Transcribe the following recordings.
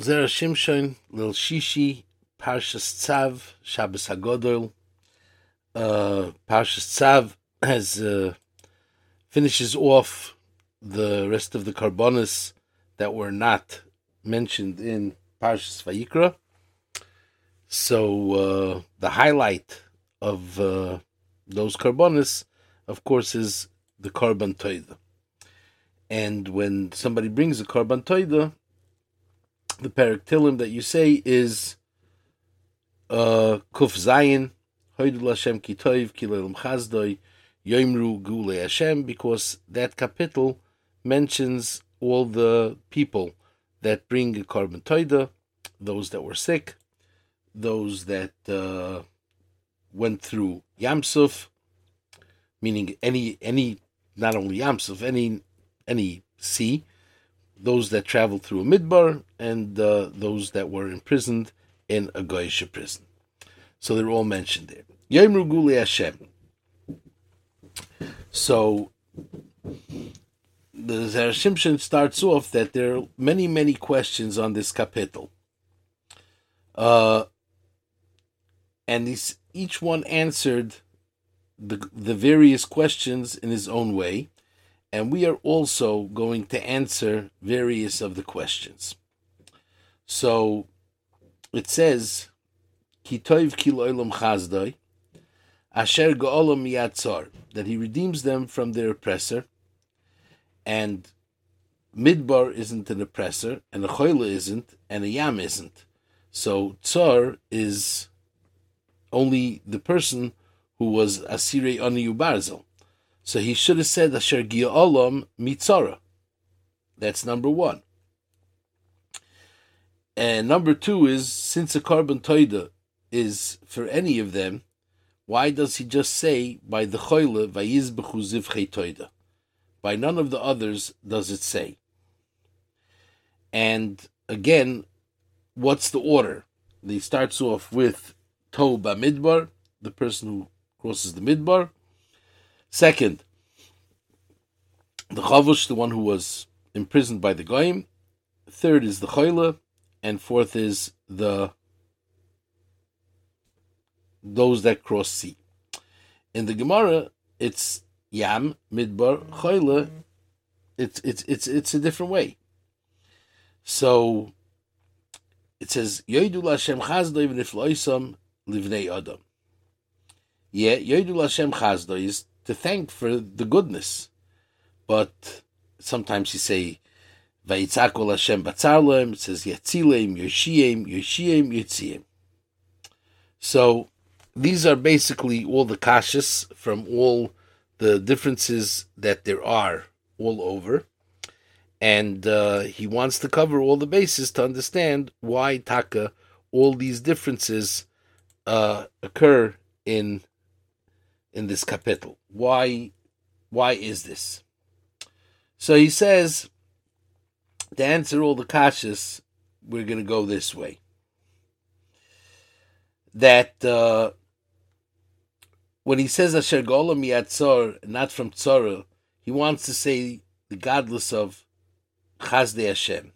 Zera Shimshon, Lil Shishi, Parshas Tzav, Shabbos Hagodol. Uh, Parshas Tzav has uh, finishes off the rest of the korbanos that were not mentioned in Parshas Vayikra. So uh, the highlight of uh, those korbanos, of course, is the korban toida. And when somebody brings a korban toida, the paraktilim that you say is uh, kuf zayin hoidul Hashem kitoiv kilelim chazdoi yoimru gule Hashem because that kapitel mentions all the people that bring a korban toida, those that were sick, those that uh, went through Yamsuf, meaning any any not only Yamsuf, any any sea, those that traveled through a midbar, and uh, those that were imprisoned in a Goyish prison. So they're all mentioned there. Yomru Guli Hashem. So the Zera Shimshon starts off that there are many, many questions on this kapitel. Uh, and each one answered the, the various questions in his own way and we are also going to answer various of the questions. So it says, Kitoiv kiloilam chazdoi, asher go'olam yatzar, that he redeems them from their oppressor, and Midbar isn't an oppressor, and a Choyle isn't, and a Yam isn't. So Tsar is only the person who was Asire Ani Barzel. So he should have said Asher Olam Mitzara. That's number one. And number two is since a korban toida is for any of them, why does he just say by the choyle vayizbechu zivchei toida? By none of the others does it say. And again, what's the order? He starts off with Toba Midbar, the person who crosses the Midbar. Second, the Chavush, the one who was imprisoned by the Goyim. Third is the Choyle, and fourth is the those that cross sea. In the Gemara, it's Yam, Midbar, Choyle. It's it's it's it's a different way. So it says Yoidu Lashem Chazdo even if loisam livnei Adam. Yeah, Yoidu Lashem Chazdo is to thank for the goodness. But sometimes you say Vayitzakol Hashem Batzarlem, it says Yatzilem, Yoshiem, Yoshiem, Yitziem. So these are basically all the kashas from all the differences that there are all over. And uh, he wants to cover all the bases to understand why Taka, all these differences uh, occur in in this kapitel. Why why is this? So he says to answer all the kashas, we're going to go this way. That uh, when he says Asher Golam Yatzor, not from Tzorah, he wants to say the godless of Chazde Hashem.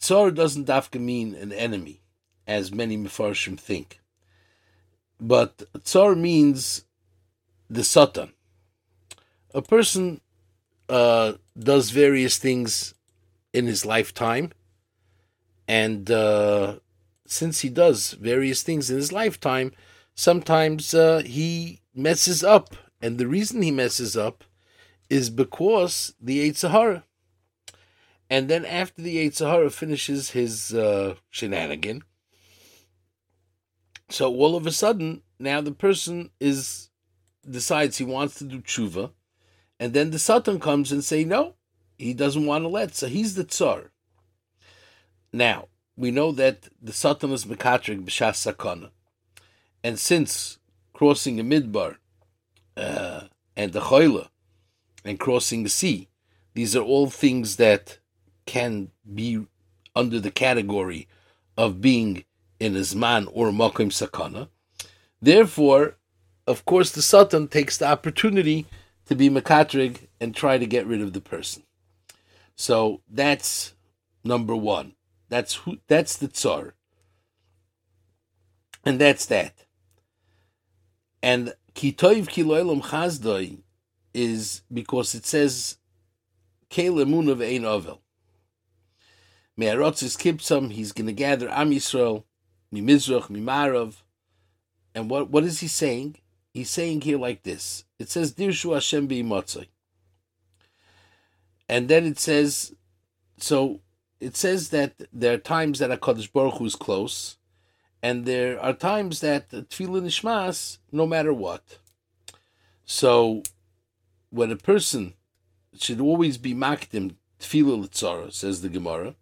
Tzor doesn't dafka mean an enemy, as many Mefarshim think. But Tsar means the Satan. A person uh, does various things in his lifetime, and uh, since he does various things in his lifetime, sometimes uh, he messes up, and the reason he messes up is because the Yetzer Hara. And then after the Yetzer Hara finishes his uh, shenanigan, so all of a sudden now the person is decides he wants to do tshuva, and then the Satan comes and say no, he doesn't want to let. So he's the tsar. Now we know that the Satan is mekatrik b'shas sakana, and since crossing a midbar uh, and the choila and crossing the sea, these are all things that can be under the category of being in a zman or makim sakana. Therefore, of course, the Satan takes the opportunity to be makatrig and try to get rid of the person. So that's number one. That's who. That's the tsar. And that's that. And kitoiv kiloilam chazdoi is because it says kelemun of ein ovel. Me'arotzis kipsam, he's going to gather Am Yisrael, Mimizrach, Mimarav. And what, what is he saying? He's saying here like this. It says, Dirshu Hashem Motzai. And then it says, so it says that there are times that HaKadosh Baruch Hu is close, and there are times that Tefillah Nishmas, no matter what. So, when a person should always be makdim Tefillah Litzara, says the Gemara,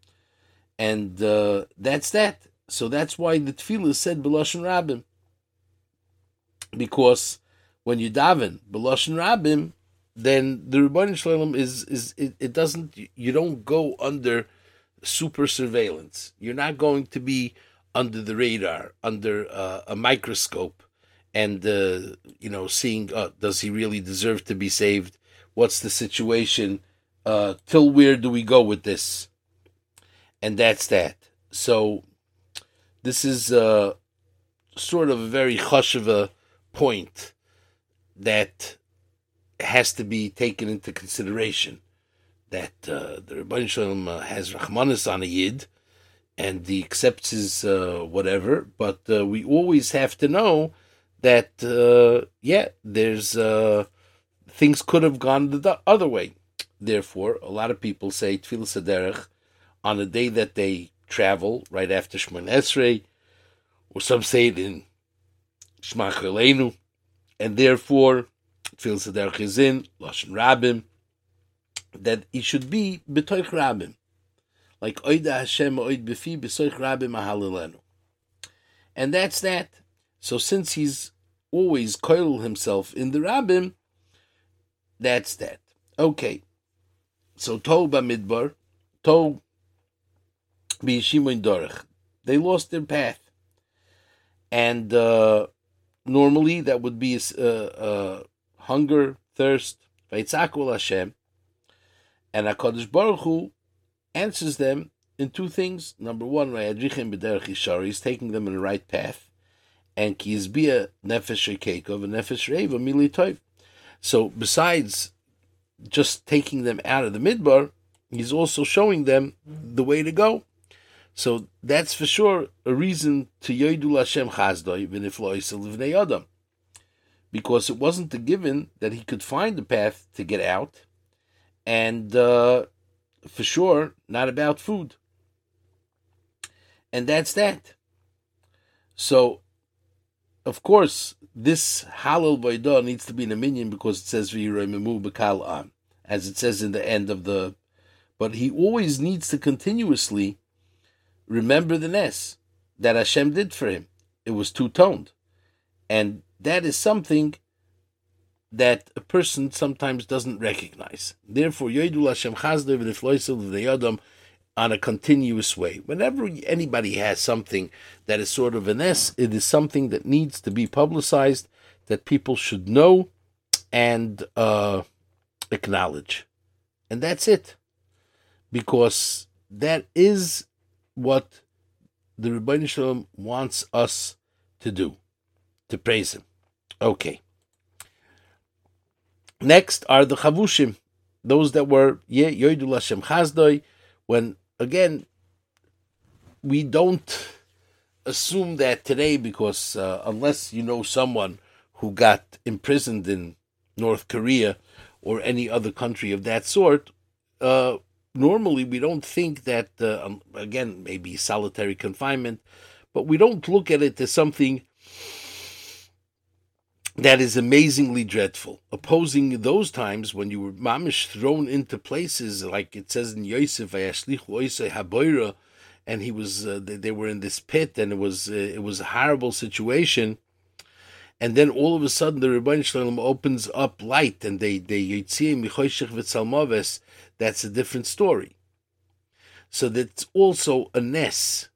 and uh, that's that. So that's why the Tefillah said Belashon Rabim. Because when you daven Belashon Rabim, then the Rebbeinu Shalom is is it, it doesn't you don't go under super surveillance. You're not going to be under the radar, under uh, a microscope, and uh, you know seeing uh, does he really deserve to be saved? What's the situation? Uh, till where do we go with this? And that's that. So this is uh, sort of a very chashuva point that has to be taken into consideration that uh, the Rebbeinu Shalom uh, has Rahmanis on a Yid, and he accepts his uh, whatever, but uh, we always have to know that, uh, yeah, there's uh, things could have gone the other way. Therefore, a lot of people say Tfilah Sederech on the day that they travel, right after Shemon Esrei, or some say it in Shmach and therefore there is in Lashon Rabim, that it should be B'toich Rabim, like Oida Hashem Oid B'fi B'soich Rabim Ahalilenu. And that's that. So since he's always coiled himself in the Rabim, that's that. Okay. So Tov Midbar, Dorech. They lost their path. And uh, normally that would be uh, uh, hunger, thirst, Vaitzakul Hashem. And HaKadosh Baruch Hu answers them in two things. Number one, he's taking them in the right path. And Kizbia Nefesh Keikov and Nefesh Militoiv. So besides just taking them out of the midbar, he's also showing them the way to go. So that's for sure a reason to Yoidul Hashem Chazdoi V'nifloisel Adam. Because it wasn't a given that he could find the path to get out, and uh, for sure, not about food. And that's that. So, of course, this Halal Vaidah needs to be in a minion because it says B'kal as it says in the end of the. But he always needs to continuously remember the Ness that Hashem did for him. It was two toned. And that is something that a person sometimes doesn't recognize. Therefore, Yodul Hashem Chazdev on a continuous way. Whenever anybody has something that is sort of an S, it is something that needs to be publicized, that people should know and uh, acknowledge. And that's it. Because that is what the Rebbeinu Shalom wants us to do, to praise Him. Okay. Next are the Chavushim, those that were Yoidul Hashem Chazdoi, when again we don't assume that today because uh, unless you know someone who got imprisoned in North Korea or any other country of that sort, uh, normally we don't think that, uh, um, again, maybe solitary confinement, but we don't look at it as something that is amazingly dreadful. Opposing those times when you were mamish thrown into places like it says in Yosef, Haboira, and he was uh, they, were in this pit and it was uh, it was a horrible situation. And then all of a sudden the Rebbeinu Shalom opens up light and they they Yitzim Michoshech V'Tzalmoves that's a different story. So that's also a ness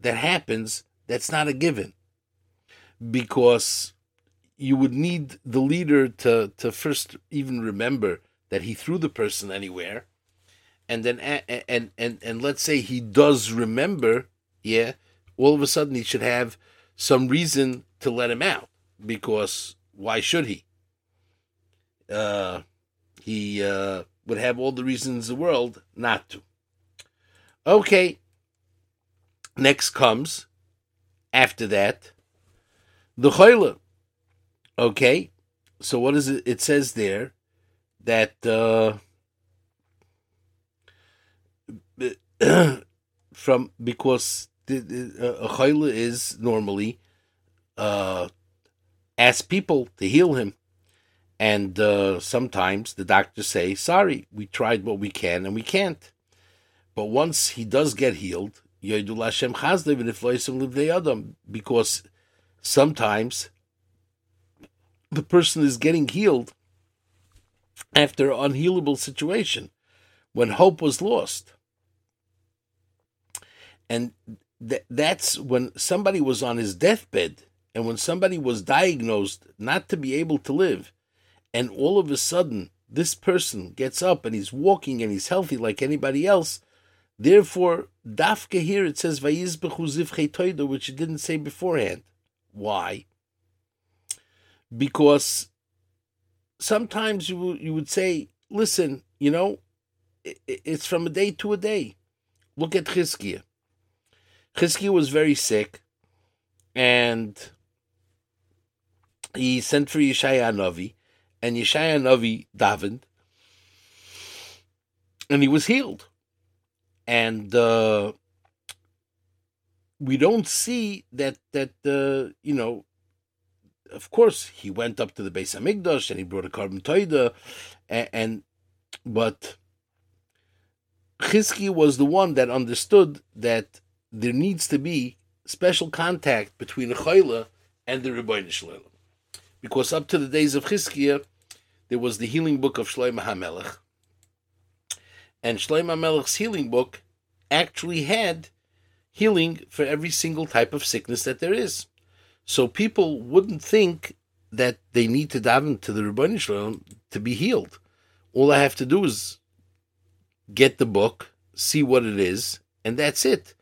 that happens that's not a given. Because you would need the leader to, to first even remember that he threw the person anywhere. and then and and and let's say he does remember, yeah, all of a sudden he should have some reason to let him out because why should he? Uh, he uh, would have all the reasons in the world not to. Okay. Next comes after that the chayla. Okay, so what is it? It says there that uh, from because the, the, uh, a chayla is normally uh, ask people to heal him, and uh, sometimes the doctors say, "Sorry, we tried what we can and we can't." But once he does get healed, because sometimes the person is getting healed after an unhealable situation when hope was lost. And th- that's when somebody was on his deathbed and when somebody was diagnosed not to be able to live, and all of a sudden this person gets up and he's walking and he's healthy like anybody else. Therefore, dafka here it says vayizbechu which it didn't say beforehand. Why? Because sometimes you you would say, listen, you know, it's from a day to a day. Look at Chizkiah. Chizkiah was very sick, and he sent for Yeshaya Navi, and Yeshaya Navi davened, and he was healed. And uh, we don't see that that uh, you know. Of course, he went up to the Beis Hamikdash and he brought a korban toida, and, and but Chizki was the one that understood that there needs to be special contact between the Chayla and the Rebbeinu Shalom. Because up to the days of Chizkiah, there was the healing book of Shlomo HaMelech. And Shlomo HaMelech's healing book actually had healing for every single type of sickness that there is. So people wouldn't think that they need to daven to the Rebbeinu Shalom to be healed. All I have to do is get the book, see what it is, and that's it.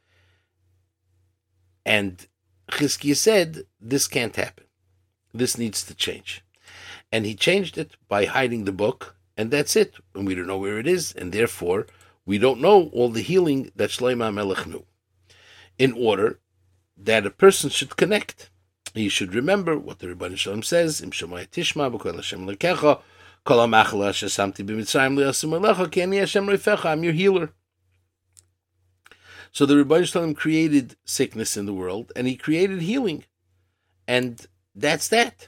And Chizkiah said, this can't happen. This needs to change. And he changed it by hiding the book, and that's it. And we don't know where it is, and therefore we don't know all the healing that Shlomo Melech knew in order that a person should connect. He should remember what the Rebbeinu Shalom says, Im Shemay Tishma, B'kol Hashem Lekecha, I'm your healer. So the Rebbeinu Shalom created sickness in the world, and he created healing. And that's that.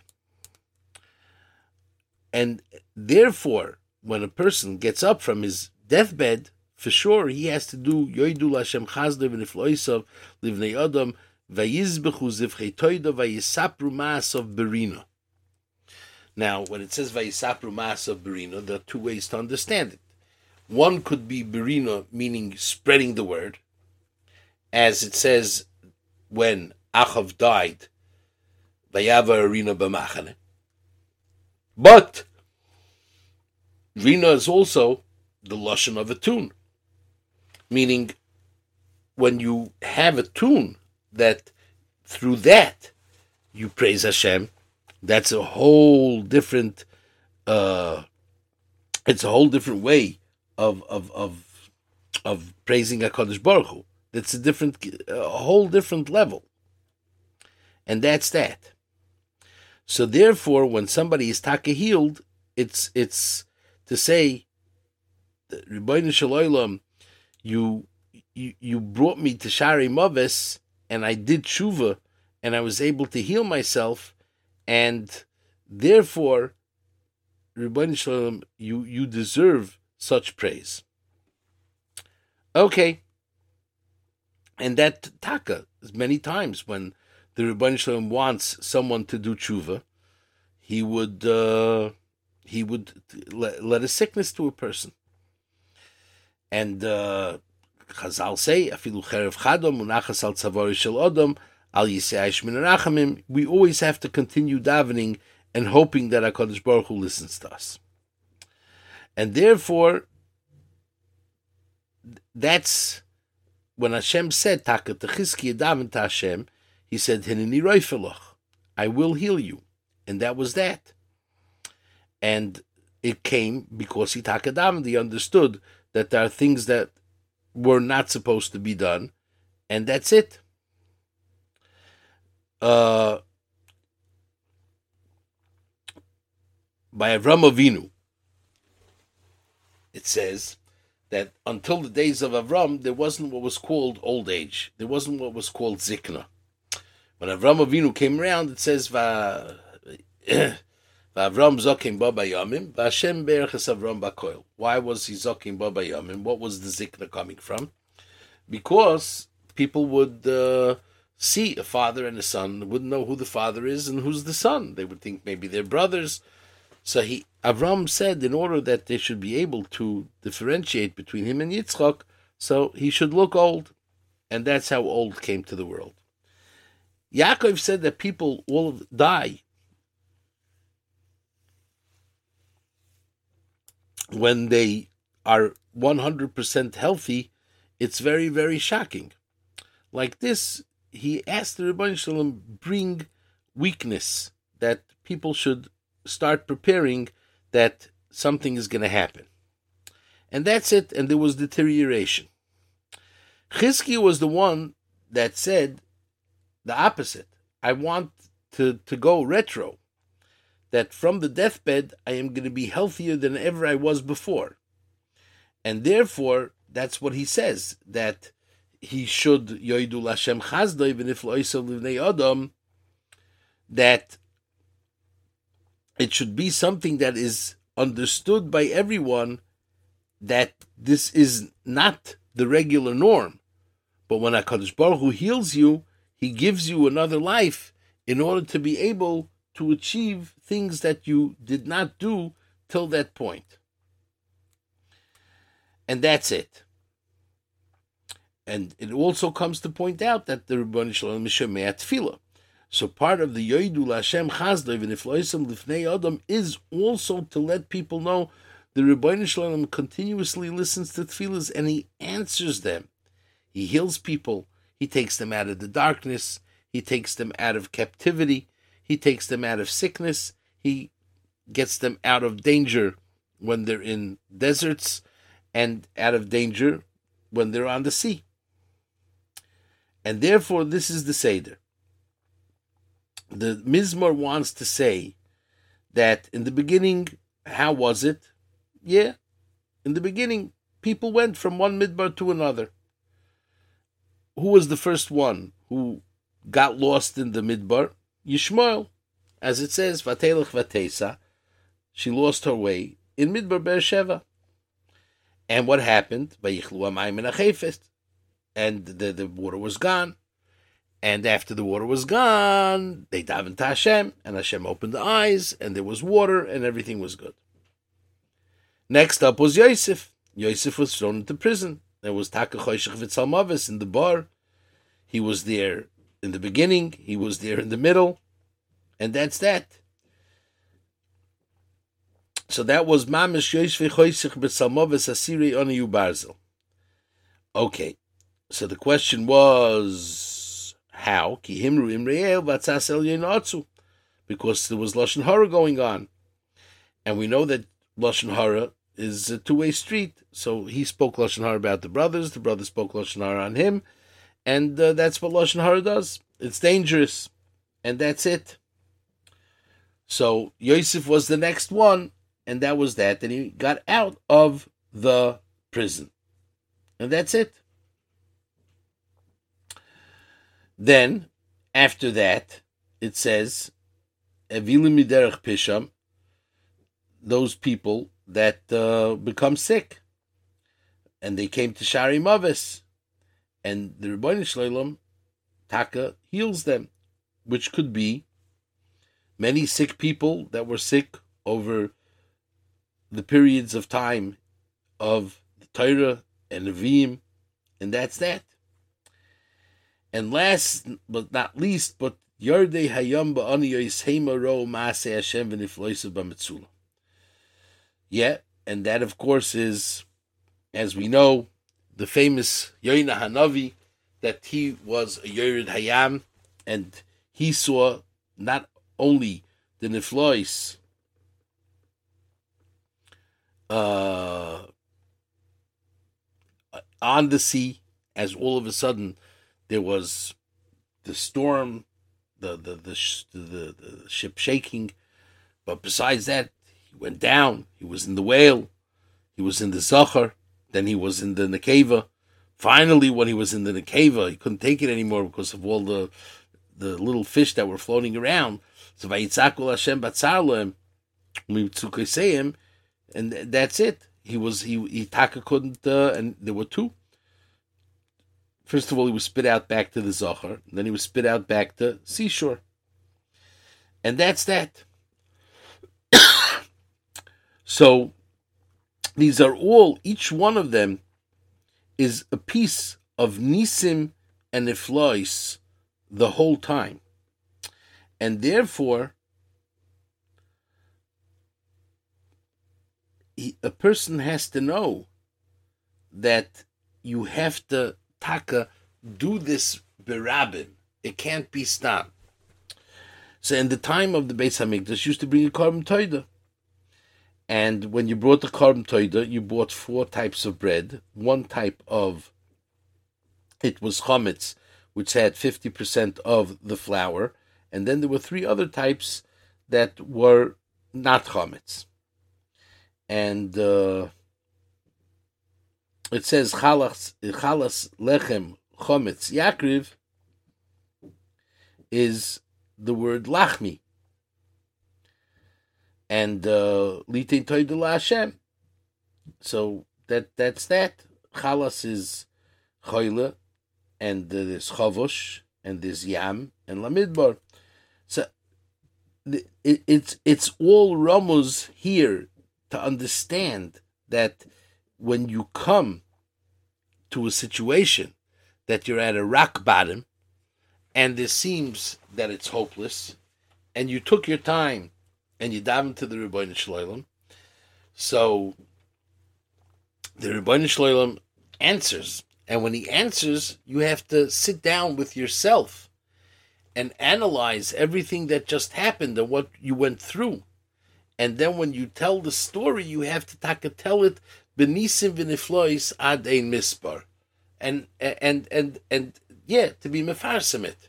And therefore, when a person gets up from his deathbed, for sure he has to do yoidu lashem chazdev v'nifloisav livnei adam vayizbechu zivchei toida vayisapru maas of berina. Now, when it says vayisapru maas of berina, there are two ways to understand it. One could be berina, meaning spreading the word, as it says when Achav died, vayava arena b'machane. But Rina is also the lashon of a tune meaning when you have a tune that through that you praise Hashem, that's a whole different. Uh, it's a whole different way of of of of praising Hakadosh Baruch Hu. That's a different, a whole different level, and that's that. So therefore, when somebody is taka healed, it's it's to say, Rebbeinu Shalom you you you brought me to Shari Mavis, and I did tshuva, and I was able to heal myself, and therefore, Rebbeinu Shalom, you you deserve such praise. Okay, and that taka many times when the Rebbeinu Shalom wants someone to do tshuva, he would uh, he would let, let a sickness to a person. And uh, Chazal say, "Afilu cherev chadom unachas al tzavari shel odom al yisaish min rachamim." We always have to continue davening and hoping that Hakadosh Baruch Hu listens to us. And therefore, that's when Hashem said, Taka Techizki Adam to Hashem, he said, Hinini I will heal you. And that was that. And it came because he Takadam, he understood that there are things that were not supposed to be done, and that's it. Uh, by Avram Avinu, it says that until the days of Avram, there wasn't what was called old age. There wasn't what was called zikna. When Avram Avinu came around, it says, Avram zokim baba yamim, Vashem berches Avram bakoil. Why was he zokim baba yamim? What was the zikna coming from? Because people would uh, see a father and a son, wouldn't know who the father is and who's the son. They would think maybe they're brothers. So he Avram said, in order that they should be able to differentiate between him and Yitzchak, so he should look old, and that's how old came to the world. Yaakov said that people will die when they are 100% healthy. It's very, very shocking. Like this, he asked the Rebbeinu Shalom bring weakness that people should start preparing that something is going to happen. And that's it. And there was deterioration. Chizki was the one that said the opposite. I want to, to go retro. That from the deathbed, I am going to be healthier than ever I was before. And therefore, that's what he says, that he should adam, that it should be something that is understood by everyone that this is not the regular norm. But when HaKadosh Baruch Hu heals you, he gives you another life in order to be able to achieve things that you did not do till that point. And that's it. And it also comes to point out that the Rebbeinu Shalom Mishemei Tefillah. So part of the Yoidu Lashem Chazda V'nifloisem Lifnei Adam is also to let people know the Rebbeinu Shalom continuously listens to tefillahs and he answers them. He heals people. He takes them out of the darkness. He takes them out of captivity. He takes them out of sickness. He gets them out of danger when they're in deserts and out of danger when they're on the sea. And therefore, this is the Seder the Mizmor wants to say that in the beginning, how was it? Yeah, in the beginning, people went from one midbar to another. Who was the first one who got lost in the midbar? Yishmael, as it says, Vatelech Vatesa. She lost her way in midbar Beersheva. And what happened? And the, the water was gone. And after the water was gone, they davened to Hashem, and Hashem opened the eyes, and there was water, and everything was good. Next up was Yosef. Yosef was thrown into prison. There was Taka Choshech Vitzalmavis in the bar. He was there in the beginning, he was there in the middle, and that's that. So that was Mamish Yosef Choshech Vitzalmavis Asiri Oni Barzel. Okay, so the question was how? Because there was Lashon Hara going on. And we know that Lashon Hara is a two-way street. So he spoke Lashon Hara about the brothers, the brothers spoke Lashon Hara on him, and uh, that's what Lashon Hara does. It's dangerous, and that's it. So Yosef was the next one, and that was that. And he got out of the prison. And that's it. Then, after that, it says, Evilim pisham, those people that uh, become sick. And they came to Shari Mavis. And the Rebbeinu Shleilam, Taka, heals them, which could be many sick people that were sick over the periods of time of the Torah and Nevi'im, and that's that. And last but not least, but Yardei Hayam Ba'aniyos Hema Ro Maase Hashem V'nifloisav B'mitzula. Yeah, and that of course is, as we know, the famous Yoina Hanavi, that he was a Yerid Hayam, and he saw not only the Niflois uh, on the sea, as all of a sudden there was the storm, the the the, the, the ship shaking, but besides that, he went down. He was in the whale, he was in the Zachar, then he was in the Nekeva. Finally, when he was in the Nekeva, he couldn't take it anymore because of all the the little fish that were floating around. So Vayitzakul Hashem Batzarlem, him, and that's it. He was he he Taka couldn't, uh, and there were two. First of all, he was spit out back to the Zohar, then he was spit out back to seashore, and that's that. so these are all each one of them is a piece of Nisim and Iflois the whole time. And therefore, a person has to know that you have to taka do this berabin. It can't be stopped. So in the time of the Beis Hamikdash, used to bring a korban toida. And when you brought the korban toida, you bought four types of bread. One type of it was chametz, which had 50% of the flour, and then there were three other types that were not chametz. And uh, it says chalas lechem chametz yakriv is the word lachmi. And uh, litin toidula Hashem. So that that's that. Chalas is choyle, and there's Chavosh, and there's Yam, and Lamidbar. So it, it's it's all Ramos here to understand that when you come to a situation that you're at a rock bottom, and it seems that it's hopeless, and you took your time and you dive into the Rebbeinu Shloim, so the Rebbeinu Shloim answers and when he answers, you have to sit down with yourself and analyze everything that just happened and what you went through. And then when you tell the story, you have to taka tell it benisim v'niflois ad ein mispar. And, and, and, and, yeah, to be mefarsim it.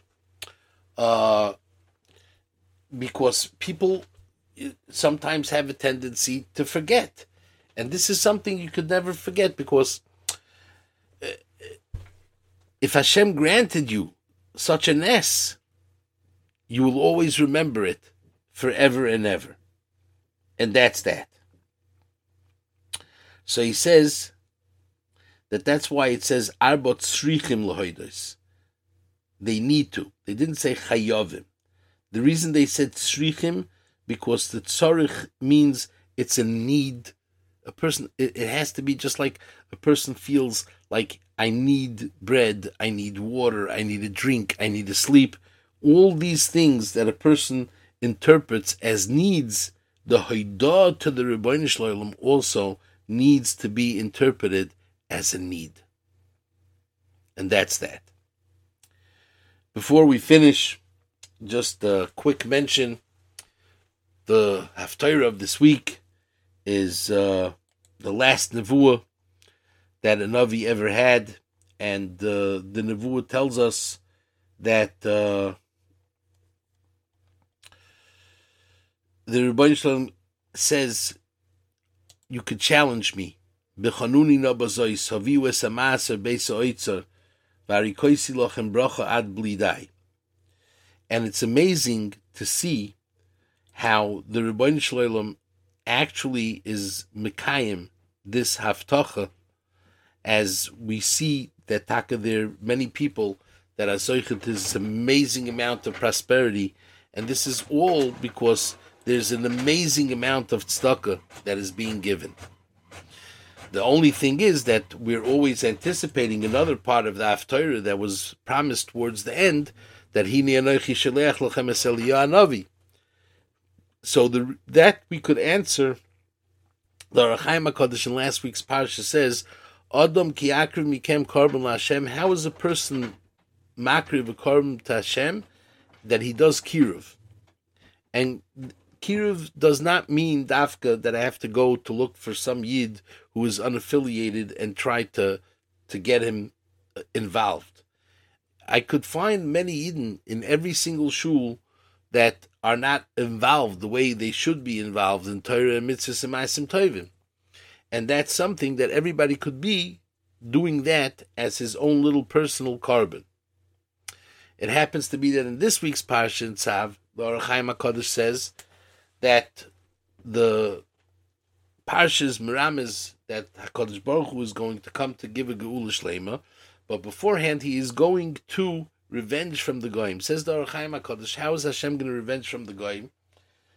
Uh, because people sometimes have a tendency to forget. And this is something you could never forget because uh, if Hashem granted you such an S, you will always remember it forever and ever. And that's that. So he says that that's why it says arbot srichim lahoidos. They need to. They didn't say chayovim. The reason they said srichim because the tzorich means it's a need. A person, it, it has to be just like a person feels like I need bread, I need water, I need a drink, I need to sleep. All these things that a person interprets as needs, the Haidah to the Rebbeinu Shalom also needs to be interpreted as a need. And that's that. Before we finish, just a quick mention. The Haftarah of this week is uh, the last Nevuah that a Navi ever had. And uh, the Nevuah tells us that uh, the Rebbeinu Shalom says, You could challenge me. Bechanuni nabazoi saviu esamaser beisa oitzer varikoisi lochem bracha ad blidai. And it's amazing to see how the Rebbeinu Shalom actually is Mekayim, this haftacha, as we see that taka there are many people that are zoichet this amazing amount of prosperity, and this is all because there's an amazing amount of tzedakah that is being given. The only thing is that we're always anticipating another part of the Haftarah that was promised towards the end, that Hini Anochi Shaleach Lachem Anavi. So the, that we could answer. The Ohr HaChaim HaKadosh in last week's parsha says, Adam ki akriv mikem korban Hashem. How is a person makriv a korban to Hashem that he does kiruv? And kiruv does not mean dafka that I have to go to look for some yid who is unaffiliated and try to to get him uh, involved. I could find many yidden in every single shul that are not involved the way they should be involved in Torah and mitzvahs and ma'asim tovim and that's something that everybody could be doing that as his own little personal korban. It happens to be that in this week's parsha in Tzav, the Ohr HaChaim HaKadosh says that the parshas Miramis that Hakadosh Baruch Hu is going to come to give a geula shlema, but beforehand he is going to revenge from the goyim. Says the Ohr HaChaim HaKadosh, how is Hashem going to revenge from the goyim?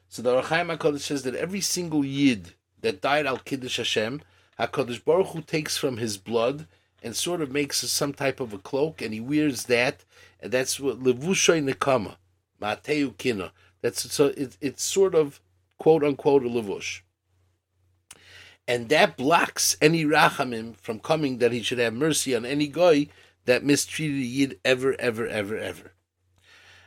So the Ohr HaChaim HaKadosh says that every single yid that died al kiddush Hashem, Hakadosh Baruch Hu takes from his blood and sort of makes some type of a cloak, and he wears that, and that's what levushay nekama, mateu kina. That's so it, it's sort of quote unquote a levush, and that blocks any rachamim from coming that he should have mercy on any guy that mistreated a yid ever, ever, ever, ever.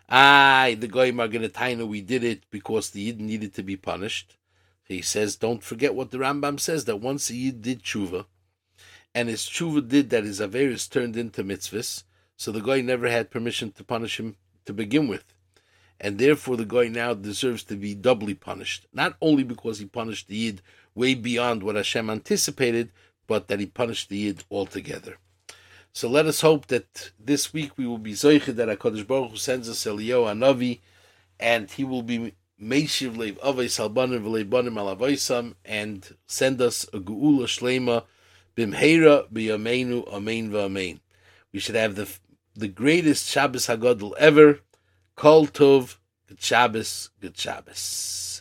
Aye, the goyim are going to taina we did it because the yid needed to be punished. He says, don't forget what the Rambam says that once a Yid did tshuva, and his tshuva did that his Averis turned into mitzvahs, so the guy never had permission to punish him to begin with. And therefore, the guy now deserves to be doubly punished. Not only because he punished the Yid way beyond what Hashem anticipated, but that he punished the Yid altogether. So let us hope that this week we will be Zoiche that HaKadosh Baruch Hu sends us Eliyahu Anavi, and he will be Meishiv Leiv Avay Salbanim V'Leibanim Alavaisam and send us a Geula Shlema Bimheira B'Yameinu Amen V'Amen. We should have the the greatest Shabbos Hagadol ever. Kol Tov, Good Shabbos, Good Shabbos.